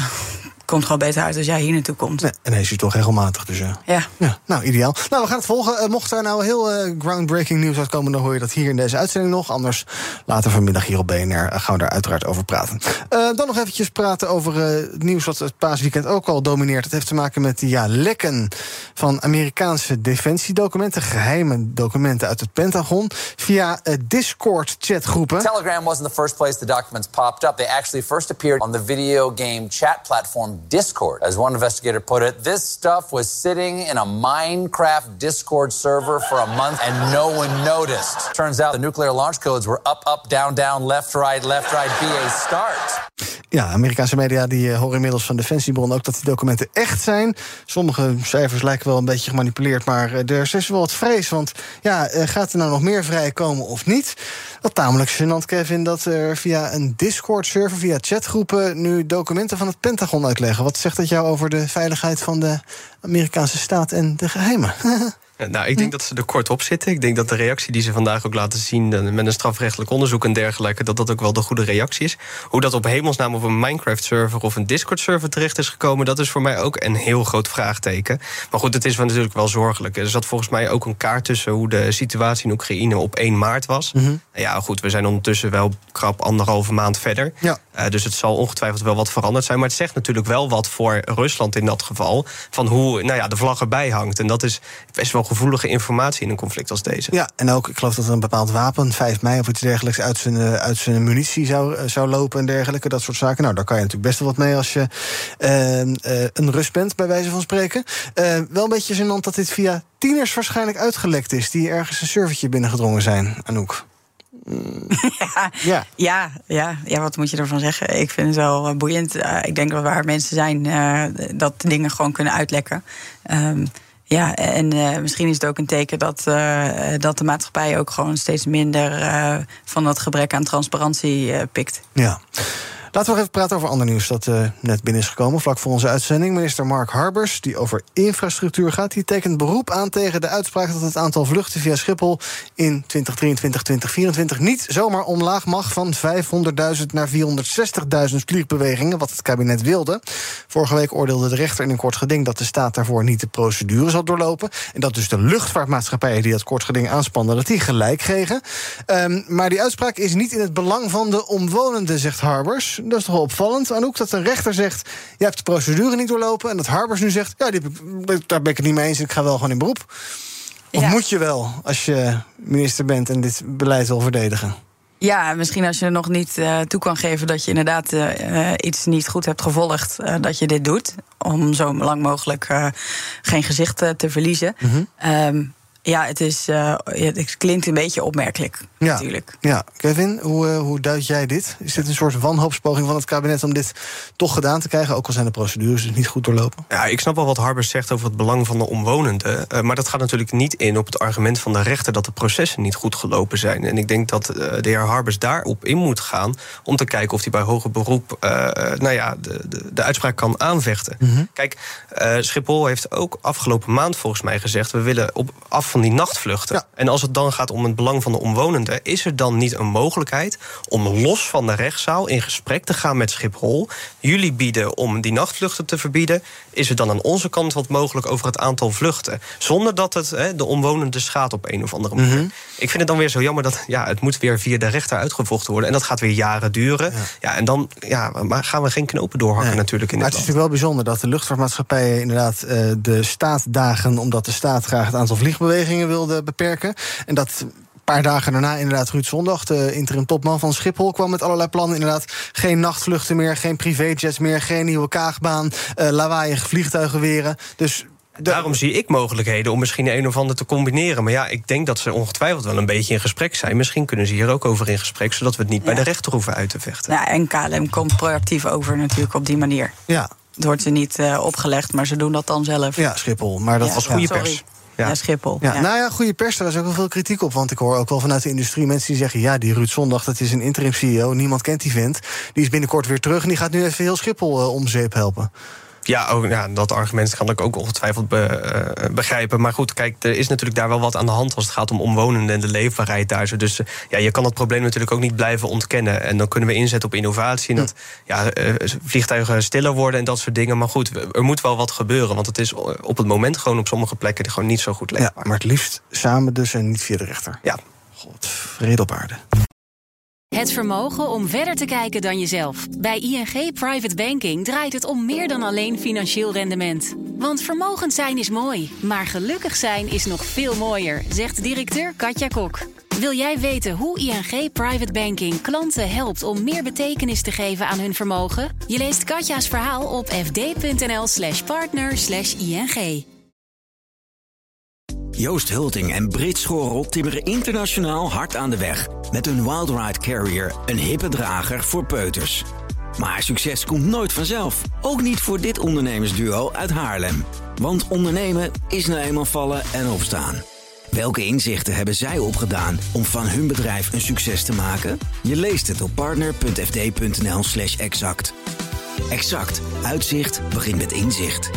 komt gewoon beter uit als jij hier naartoe komt. Nee, en hij is hier toch regelmatig, dus ja. Ja. ja. Nou, ideaal. Nou, we gaan het volgen. Uh, mocht er nou heel uh, groundbreaking nieuws uitkomen... dan hoor je dat hier in deze uitzending nog. Anders later vanmiddag hier op BNR uh, gaan we daar uiteraard over praten. dan nog eventjes praten over het nieuws wat het paasweekend ook al domineert. Het heeft te maken met die ja, lekken van Amerikaanse defensiedocumenten... geheime documenten uit het Pentagon... via Discord-chatgroepen. Telegram wasn't the first place the documents popped up. They actually first appeared on the video game chat platform Discord. As one investigator put it, this stuff was sitting in a Minecraft Discord server for a month and no one noticed. Turns out the nuclear launch codes were up, up, down, down, left, right, left, right, BA start. Ja, Amerikaanse media die uh, horen inmiddels van Defensiebron ook dat die documenten echt zijn. Sommige cijfers lijken wel een beetje gemanipuleerd, maar uh, er is wel wat vrees. Want ja, uh, gaat er nou nog meer vrijkomen of niet? Wat tamelijk gênant, Kevin, dat er via een Discord-server, via chatgroepen, nu documenten van het Pentagon uitleggen. Wat zegt dat jou over de veiligheid van de Amerikaanse staat en de geheimen? Nou, ik denk dat ze er kort op zitten. Ik denk dat de reactie die ze vandaag ook laten zien... met een strafrechtelijk onderzoek en dergelijke... dat dat ook wel de goede reactie is. Hoe dat op hemelsnaam op een Minecraft-server... of een Discord-server terecht is gekomen... dat is voor mij ook een heel groot vraagteken. Maar goed, het is wel natuurlijk wel zorgelijk. Er zat volgens mij ook een kaart tussen... hoe de situatie in Oekraïne op 1 maart was. Mm -hmm. Ja, goed, we zijn ondertussen wel krap anderhalve maand verder. Ja. Uh, dus het zal ongetwijfeld wel wat veranderd zijn. Maar het zegt natuurlijk wel wat voor Rusland in dat geval... van hoe nou ja, de vlag erbij hangt. En dat is best wel gevoelige informatie in een conflict als deze. Ja, en ook, ik geloof dat er een bepaald wapen, 5 mei of iets dergelijks, uit zijn, uit zijn munitie zou, zou lopen en dergelijke. Dat soort zaken. Nou, daar kan je natuurlijk best wel wat mee als je uh, een rust bent, bij wijze van spreken. Wel een beetje gênant dat dit via tieners waarschijnlijk uitgelekt is, die ergens een servertje binnengedrongen zijn, Anouk. Ja, ja. Ja, ja, ja, wat moet je ervan zeggen? Ik vind het wel uh, boeiend. Uh, ik denk dat waar mensen zijn, uh, dat dingen gewoon kunnen uitlekken. Um, ja, en uh, misschien is het ook een teken dat, dat de maatschappij ook gewoon steeds minder van dat gebrek aan transparantie pikt. Ja. Laten we even praten over ander nieuws dat uh, net binnen is gekomen, vlak voor onze uitzending. Minister Mark Harbers, die over infrastructuur gaat, die tekent beroep aan tegen de uitspraak dat het aantal vluchten via Schiphol in 2023, 2024 niet zomaar omlaag mag van 500.000 naar 460.000 vliegbewegingen, wat het kabinet wilde. Vorige week oordeelde de rechter in een kort geding dat de staat daarvoor niet de procedure zal doorlopen. En dat dus de luchtvaartmaatschappijen die dat kort geding aanspannen, dat die gelijk kregen. Um, maar die uitspraak is niet in het belang van de omwonenden, zegt Harbers. Dat is toch wel opvallend, Anouk, dat een rechter zegt... je hebt de procedure niet doorlopen... en dat Harbers nu zegt, ja, daar ben ik het niet mee eens... ik ga wel gewoon in beroep. Of ja. moet je wel, als je minister bent... en dit beleid wil verdedigen? Ja, misschien als je er nog niet uh, toe kan geven dat je inderdaad uh, iets niet goed hebt gevolgd, uh, dat je dit doet. Om zo lang mogelijk geen gezicht te verliezen. Mm -hmm. um, ja, het, is, het klinkt een beetje opmerkelijk, ja, natuurlijk. Ja, Kevin, hoe, uh, hoe duid jij dit? Is dit een soort wanhoopspoging van het kabinet om dit toch gedaan te krijgen? Ook al zijn de procedures dus niet goed doorlopen. Ja, ik snap wel wat Harbers zegt over het belang van de omwonenden. Uh, maar dat gaat natuurlijk niet in op het argument van de rechter dat de processen niet goed gelopen zijn. En ik denk dat de heer Harbers daarop in moet gaan om te kijken of hij bij hoger beroep nou ja, de, de, de, uitspraak kan aanvechten. Mhm. Mm -hmm. Kijk, Schiphol heeft ook afgelopen maand volgens mij gezegd: we willen op af van die nachtvluchten. Ja. En als het dan gaat om het belang van de omwonenden, is er dan niet een mogelijkheid om los van de rechtszaal in gesprek te gaan met Schiphol? Jullie bieden om die nachtvluchten te verbieden. Is er dan aan onze kant wat mogelijk over het aantal vluchten? Zonder dat het hè, de omwonenden schaadt op een of andere manier. Mhm. Ik vind het dan weer zo jammer dat ja, het moet weer via de rechter uitgevochten worden. En dat gaat weer jaren duren. Ja, ja en dan ja, maar gaan we geen knopen doorhakken Nee. natuurlijk in Maar dit het is natuurlijk wel bijzonder dat de luchtvaartmaatschappijen inderdaad eh, de staat dagen omdat de staat graag het aantal vliegbewegingen wilde beperken. En dat paar dagen daarna inderdaad Ruud Zondag, de interim topman van Schiphol, kwam met allerlei plannen. Inderdaad, geen nachtvluchten meer, geen privéjets meer, geen nieuwe kaagbaan, eh lawaaiige vliegtuigen weren. Dus Daarom zie ik mogelijkheden om misschien een of ander te combineren. Maar ja, ik denk dat ze ongetwijfeld wel een beetje in gesprek zijn. Misschien kunnen ze hier ook over in gesprek, zodat we het niet bij de rechter hoeven uit te vechten. Ja, en KLM komt proactief over natuurlijk op die manier. Ja. Het wordt ze niet uh, opgelegd, maar ze doen dat dan zelf. Ja, Schiphol. Maar dat Ja, was goede pers. Ja, Schiphol. Ja, Nou ja, goede pers, daar is ook wel veel kritiek op. Want ik hoor ook wel vanuit de industrie mensen die zeggen... ja, die Ruud Zondag, dat is een interim CEO, niemand kent die vent. Die is binnenkort weer terug en die gaat nu even heel Schiphol uh, om zeep helpen. Ja, ook, ja, dat argument kan ik ook ongetwijfeld be, uh, begrijpen. Maar goed, kijk, er is natuurlijk daar wel wat aan de hand als het gaat om omwonenden en de leefbaarheid daar. zo. Dus uh, ja, je kan het probleem natuurlijk ook niet blijven ontkennen. En dan kunnen we inzetten op innovatie. En dat ja, uh, vliegtuigen stiller worden en dat soort dingen. Maar goed, er moet wel wat gebeuren. Want het is op het moment gewoon op sommige plekken gewoon niet zo goed leefbaar. Ja, maar het liefst samen dus en niet via de rechter. Ja. God, vrede op aarde. Het vermogen om verder te kijken dan jezelf. Bij ING Private Banking draait het om meer dan alleen financieel rendement. Want vermogend zijn is mooi, maar gelukkig zijn is nog veel mooier, zegt directeur Katja Kok. Wil jij weten hoe ING Private Banking klanten helpt om meer betekenis te geven aan hun vermogen? Je leest Katja's verhaal op fd.nl/slash partner slash ING. Joost Hulting en Brit Schorel timmeren internationaal hard aan de weg. Met hun Wild Ride Carrier, een hippe drager voor peuters. Maar succes komt nooit vanzelf. Ook niet voor dit ondernemersduo uit Haarlem. Want ondernemen is nou eenmaal vallen en opstaan. Welke inzichten hebben zij opgedaan om van hun bedrijf een succes te maken? Je leest het op partner.fd.nl/slash exact. Exact. Uitzicht begint met inzicht.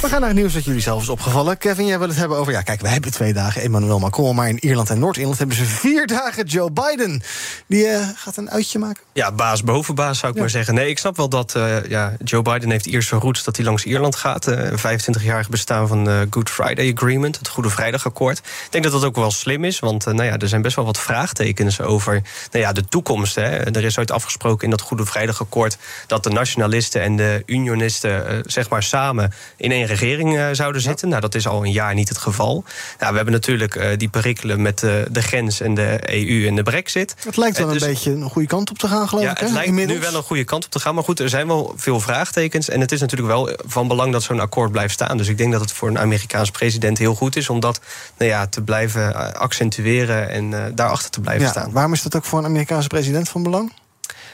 We gaan naar het nieuws dat jullie zelf is opgevallen. Kevin, jij wil het hebben over... Ja, kijk, wij hebben twee dagen Emmanuel Macron... maar in Ierland en Noord-Ierland hebben ze vier dagen Joe Biden. Die uh, gaat een uitje maken. Ja, baas boven baas zou ik ja. maar zeggen. Nee, ik snap wel dat uh, ja, Joe Biden heeft Ierse roots... dat hij langs Ierland gaat. Uh, 25-jarig bestaan van de Good Friday Agreement... het Goede Vrijdagakkoord. Ik denk dat dat ook wel slim is, want nou ja, er zijn best wel wat vraagtekens... over nou ja, de toekomst. Hè. Er is ooit afgesproken in dat Goede Vrijdagakkoord... dat de nationalisten en de unionisten zeg maar samen in één regering uh, zouden zitten. Nou, dat is al een jaar niet het geval. Nou, we hebben natuurlijk uh, die perikelen met uh, de grens en de EU en de brexit. Het lijkt wel dus, een beetje een goede kant op te gaan, geloof ja, ik. Het lijkt Inmiddels. nu wel een goede kant op te gaan. Maar goed, er zijn wel veel vraagtekens. En het is natuurlijk wel van belang dat zo'n akkoord blijft staan. Dus ik denk dat het voor een Amerikaans president heel goed is... om dat nou ja, te blijven accentueren en daarachter te blijven ja, staan. Waarom is dat ook voor een Amerikaanse president van belang?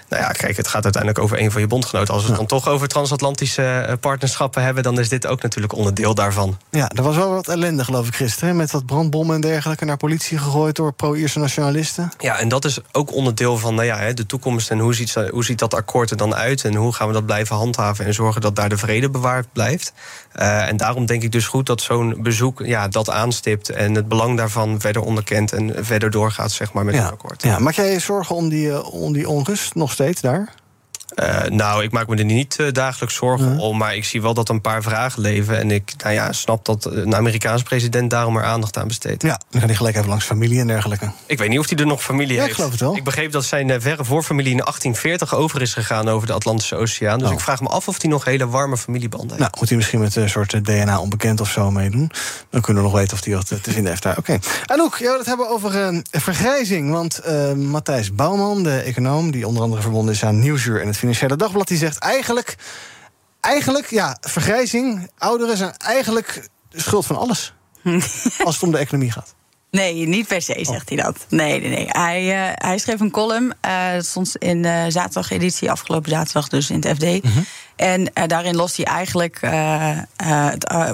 Nou ja, kijk, het gaat uiteindelijk over een van je bondgenoten. Als we het ja. dan toch over transatlantische partnerschappen hebben... dan is dit ook natuurlijk onderdeel daarvan. Ja, er was wel wat ellende, geloof ik, gisteren. Met wat brandbommen en dergelijke naar politie gegooid... door pro-Ierse nationalisten. Ja, en dat is ook onderdeel van nou ja, de toekomst... en hoe ziet, hoe ziet dat akkoord er dan uit... en hoe gaan we dat blijven handhaven... en zorgen dat daar de vrede bewaard blijft. Uh, en daarom denk ik dus goed dat zo'n bezoek ja, dat aanstipt... en het belang daarvan verder onderkent... en verder doorgaat zeg maar, met ja. het akkoord. Ja, maak jij je zorgen om die, uh, om die onrust nog steeds daar? Uh, nou, ik maak me er niet uh, dagelijks zorgen om. Maar ik zie wel dat een paar vragen leven. En ik nou ja, snap dat een Amerikaans president daarom er aandacht aan besteedt. Ja, dan gaat hij gelijk even langs familie en dergelijke. Ik weet niet of hij er nog familie ja, heeft. Ik geloof het wel. Ik begreep dat zijn verre voorfamilie in 1840 over is gegaan over de Atlantische Oceaan. Dus oh. ik vraag me af of hij nog hele warme familiebanden heeft. Nou, moet hij misschien met een soort DNA onbekend of zo meedoen. Dan kunnen we nog weten of hij wat te vinden heeft daar. Oké. Okay. Anouk, wil het hebben over vergrijzing. Want Matthijs Bouwman, de econoom, die onder andere verbonden is aan Nieuwsuur en het Financiële Dagblad, die zegt eigenlijk, eigenlijk, ja, vergrijzing, ouderen zijn eigenlijk de schuld van alles. als het om de economie gaat. Nee, niet per se, zegt hij dat. Nee, nee, nee. Hij, uh, hij schreef een column. Uh, dat stond in de zaterdageditie, afgelopen zaterdag dus in het FD. Mm -hmm. En uh, daarin lost hij eigenlijk,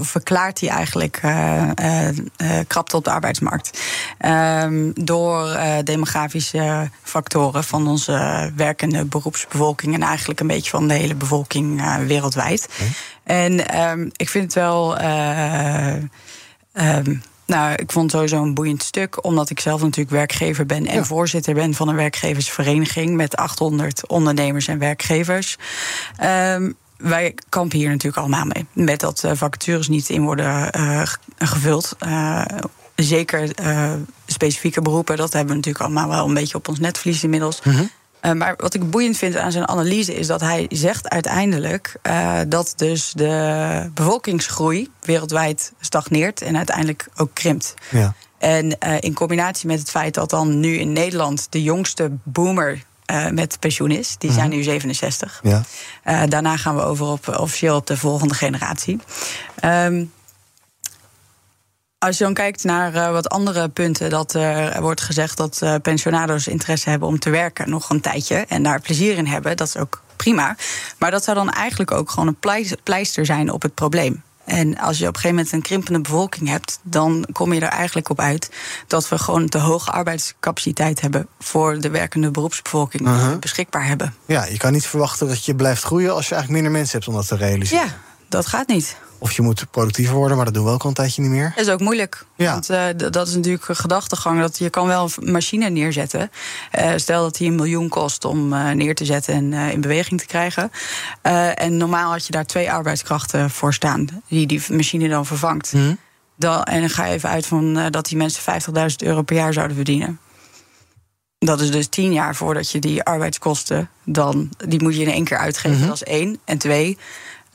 verklaart hij eigenlijk krapte op de arbeidsmarkt. Um, door demografische factoren van onze werkende beroepsbevolking... en eigenlijk een beetje van de hele bevolking wereldwijd. Okay. En um, ik vind het wel... Um, nou, ik vond het sowieso een boeiend stuk, omdat ik zelf natuurlijk werkgever ben en ja. voorzitter ben van een werkgeversvereniging met 800 ondernemers en werkgevers. Um, wij kampen hier natuurlijk allemaal mee. Met dat uh, vacatures niet in worden uh, gevuld. Uh, zeker specifieke beroepen, dat hebben we natuurlijk allemaal wel een beetje op ons netvlies inmiddels. Mm -hmm. Uh, maar wat ik boeiend vind aan zijn analyse is dat hij zegt uiteindelijk uh, dat dus de bevolkingsgroei wereldwijd stagneert en uiteindelijk ook krimpt. Ja. En uh, in combinatie met het feit dat dan nu in Nederland de jongste boomer met pensioen is, die zijn nu 67. Ja. daarna gaan we over op officieel op de volgende generatie. Um, als je dan kijkt naar uh, wat andere punten, dat uh, er wordt gezegd dat uh, pensionado's interesse hebben om te werken nog een tijdje en daar plezier in hebben, dat is ook prima. Maar dat zou dan eigenlijk ook gewoon een pleister zijn op het probleem. En als je op een gegeven moment een krimpende bevolking hebt, dan kom je er eigenlijk op uit dat we gewoon te hoge arbeidscapaciteit hebben voor de werkende beroepsbevolking uh -huh. beschikbaar hebben. Ja, je kan niet verwachten dat je blijft groeien als je eigenlijk minder mensen hebt om dat te realiseren. Ja, dat gaat niet. Of je moet productiever worden, maar dat doen we ook al een tijdje niet meer. Dat is ook moeilijk. Ja. Want uh, dat is natuurlijk een gedachtegang. Dat je kan wel een machine neerzetten. Uh, stel dat die een miljoen kost om uh, neer te zetten en in beweging te krijgen. en normaal had je daar twee arbeidskrachten voor staan. Die die machine dan vervangt. Mm. Dan, en dan ga je even uit van dat die mensen 50.000 euro per jaar zouden verdienen. Dat is dus tien jaar voordat je die arbeidskosten dan... die moet je in één keer uitgeven, Mhm. mm -hmm. dat is één. En twee...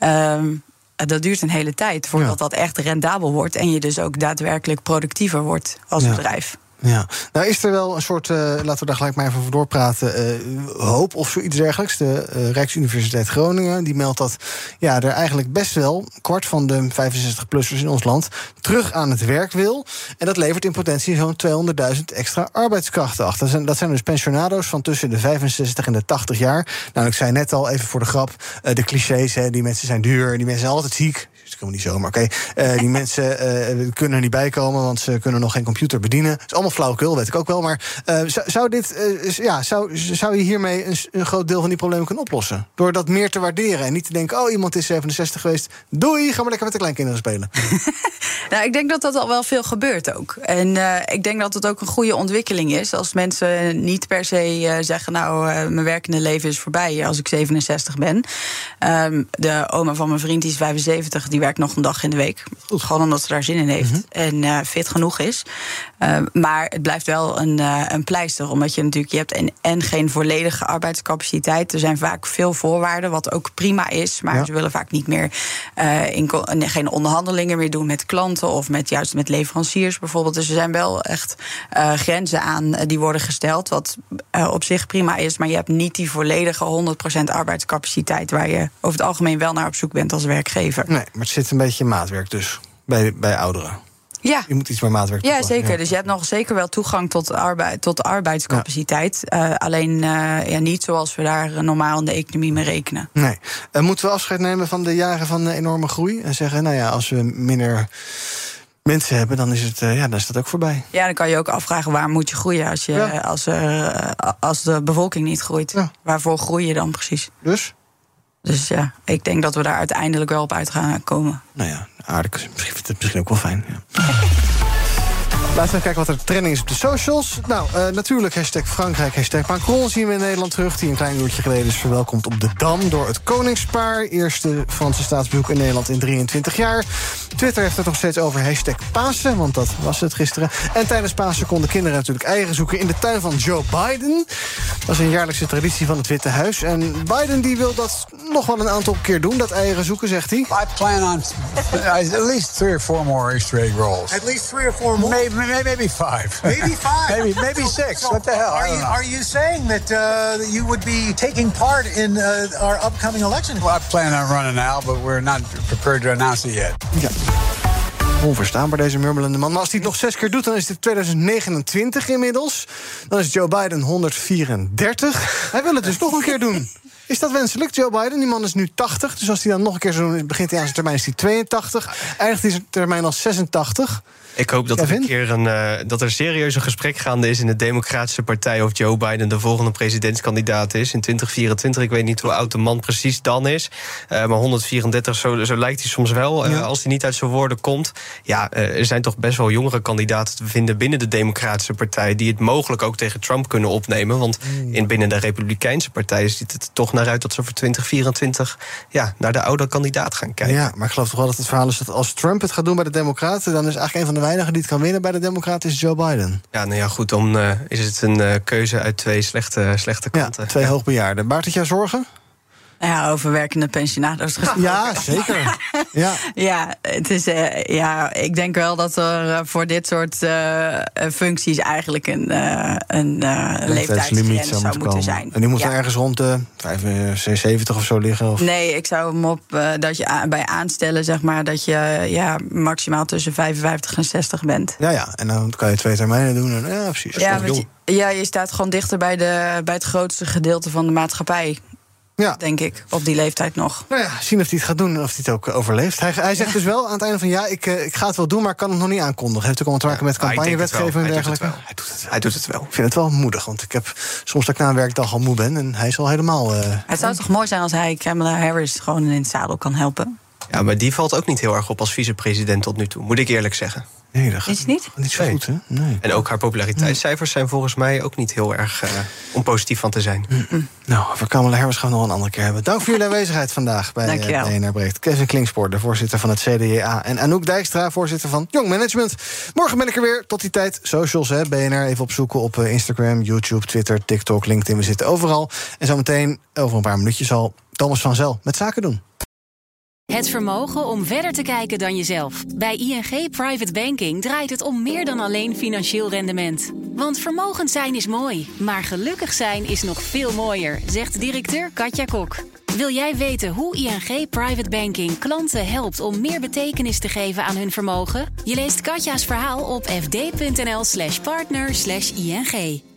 Um, eh, dat duurt een hele tijd voordat dat echt rendabel wordt. En je dus ook daadwerkelijk productiever wordt als Ja. bedrijf. Ja, nou is er wel een soort, eh, laten we daar gelijk maar even over doorpraten, eh, hoop of zoiets dergelijks. De eh, Rijksuniversiteit Groningen die meldt dat ja, er eigenlijk best wel kwart van de 65-plussers in ons land terug aan het werk wil. En dat levert in potentie zo'n 200.000 extra arbeidskrachten achter. Dat zijn, dat zijn dus pensionado's van tussen de 65 en de 80 jaar. Nou, ik zei net al, even voor de grap, de clichés, hè, die mensen zijn duur, die mensen zijn altijd ziek. Dat is helemaal niet zo, maar oké. Eh, die mensen eh, kunnen er niet bij komen, want ze kunnen nog geen computer bedienen. Het is allemaal flauwekul, weet ik ook wel. Maar eh, zou, dit, eh, ja, zou, zou je hiermee een, groot deel van die problemen kunnen oplossen? Door dat meer te waarderen en niet te denken... oh, iemand is 67 geweest, doei, ga maar lekker met de kleinkinderen spelen. Nou, ik denk dat dat al wel veel gebeurt ook. En eh, ik denk dat het ook een goede ontwikkeling is. Als mensen niet per se eh, zeggen... nou, eh, mijn werkende leven is voorbij als ik 67 ben. Ehm, de oma van mijn vriend, die is 75, die werkt nog een dag in de week. Gewoon omdat ze daar zin in heeft. En eh, fit genoeg is. Ehm, maar het blijft wel een, eh, een pleister. Omdat je natuurlijk, je hebt en, en geen volledige arbeidscapaciteit. Er zijn vaak veel voorwaarden, wat ook prima is. Maar Ja. ze willen vaak niet meer eh, in, geen onderhandelingen meer doen met klanten of met juist met leveranciers bijvoorbeeld. Dus er zijn wel echt eh, grenzen aan die worden gesteld, wat op zich prima is. Maar je hebt niet die volledige 100% arbeidscapaciteit waar je over het algemeen wel naar op zoek bent als werkgever. Nee, maar het zit een beetje in maatwerk dus, bij, bij ouderen. Ja. Je moet iets meer maatwerk Ja, zeker. Dus je hebt nog zeker wel toegang tot, arbeid, tot arbeidscapaciteit. Eh, alleen eh, ja, niet zoals we daar normaal in de economie mee rekenen. Nee. Eh, moeten we afscheid nemen van de jaren van enorme groei? En zeggen, nou ja, als we minder mensen hebben, dan is, het, ja, dan is dat ook voorbij. Ja, dan kan je ook afvragen waar moet je groeien als, je, als, er, als de bevolking niet groeit. Waarvoor groei je dan precies? Dus? Dus ja, ik denk dat we daar uiteindelijk wel op uit gaan komen. Nou ja, aardig. Misschien misschien ook wel fijn. Ja. Laten we even kijken wat er trending is op de socials. Nou, eh, natuurlijk hashtag Frankrijk, hashtag Macron zien we in Nederland terug... die een klein uurtje geleden is verwelkomd op de Dam... door het Koningspaar. Eerste Franse staatsbezoek in Nederland in 23 jaar. Twitter heeft het nog steeds over hashtag Pasen, want dat was het gisteren. En tijdens Pasen konden kinderen natuurlijk eieren zoeken... in de tuin van Joe Biden. Dat is een jaarlijkse traditie van het Witte Huis. En Biden die wil dat nog wel een aantal keer doen, dat eieren zoeken, zegt hij. I plan on at least three or four more Easter egg rolls. At least three or four more? Maybe, maybe, maybe five. Maybe five. maybe, maybe six. So what the hell? Are you, know. are you saying that, uh, that you would be taking part in uh, our upcoming election? Well, I plan on running now, but we're not prepared to announce it yet. Ja. Onverstaanbaar, deze murmelende man. Maar als hij het nog zes keer doet, dan is het 2029 inmiddels. Dan is Joe Biden 134. Hij wil het dus nog een keer doen. Is dat wenselijk, Joe Biden? Die man is nu 80. Dus als hij dan nog een keer zo doen, begint hij aan zijn termijn, is hij 82. Eindigt hij zijn termijn als 86. Ik hoop dat er een keer een, eh, dat er serieus een gesprek gaande is in de Democratische Partij of Joe Biden de volgende presidentskandidaat is in 2024. Ik weet niet hoe oud de man precies dan is. eh, maar 134, zo, zo lijkt hij soms wel. eh, als hij niet uit zijn woorden komt. Ja, er zijn toch best wel jongere kandidaten te vinden binnen de Democratische Partij. die het mogelijk ook tegen Trump kunnen opnemen. Want in, binnen de Republikeinse Partij ziet het er toch naar uit dat ze voor 2024 ja, naar de oude kandidaat gaan kijken. Ja, maar ik geloof toch wel dat het verhaal is dat als Trump het gaat doen bij de Democraten... dan is eigenlijk een van de weinigen die het kan winnen bij de Democraten is Joe Biden. Ja, nou ja, goed, dan eh, is het een eh, keuze uit twee slechte, slechte kanten. Twee hoogbejaarden. Baart het jou zorgen? Ja, over werkende pensionado's gesproken. Ja, zeker. Ja. Ja, het is, eh, ja, ik denk wel dat er eh, voor dit soort eh, functies eigenlijk een, een leeftijdsgrens zou moeten, zijn. En die moet Ja. ergens rond de 75 of zo liggen? Of? Nee, ik zou hem op dat je bij aanstellen, zeg maar, dat je ja, maximaal tussen 55 en 60 bent. Ja, ja, en dan kan je twee termijnen doen. En, ja, precies. Ja, je, ja, je staat gewoon dichter bij, de, bij het grootste gedeelte van de maatschappij. Ja. Denk ik, op die leeftijd nog. Nou ja, zien of hij het gaat doen en of hij het ook eh, overleeft. Hij, hij zegt dus wel aan het einde van ja, ik, eh, ik ga het wel doen, maar ik kan het nog niet aankondigen. Heeft ook allemaal te maken met wel. campagnewetgeving en Hij doet dergelijke. Hij doet het wel. Hij doet het wel. Ik vind het wel moedig, want ik heb soms dat ik na een werkdag al moe ben en hij is al helemaal. eh, Het zou toch mooi zijn als hij Kamala Harris gewoon in het zadel kan helpen? Ja, maar die valt ook niet heel erg op als vicepresident tot nu toe, moet ik eerlijk zeggen. Nee, dat Is het niet? niet zo goed, hè? Nee. En ook haar populariteitscijfers zijn volgens mij ook niet heel erg eh, om positief van te zijn. Nou, over Kamala Harris gaan we nog een andere keer hebben. Dank voor jullie aanwezigheid vandaag bij uh, BNR Breekt. Kevin Klingspoor, de voorzitter van het CDA. En Anouk Dijkstra, voorzitter van Young Management. Morgen ben ik er weer. Tot die tijd, socials, hè, BNR. Even opzoeken op eh, Instagram, YouTube, Twitter, TikTok, LinkedIn. We zitten overal. En zometeen, over een paar minuutjes al, Thomas van Zel met Zaken doen. Het vermogen om verder te kijken dan jezelf. Bij ING Private Banking draait het om meer dan alleen financieel rendement. Want vermogend zijn is mooi, maar gelukkig zijn is nog veel mooier, zegt directeur Katja Kok. Wil jij weten hoe ING Private Banking klanten helpt om meer betekenis te geven aan hun vermogen? Je leest Katja's verhaal op fd.nl/slash partner/ing.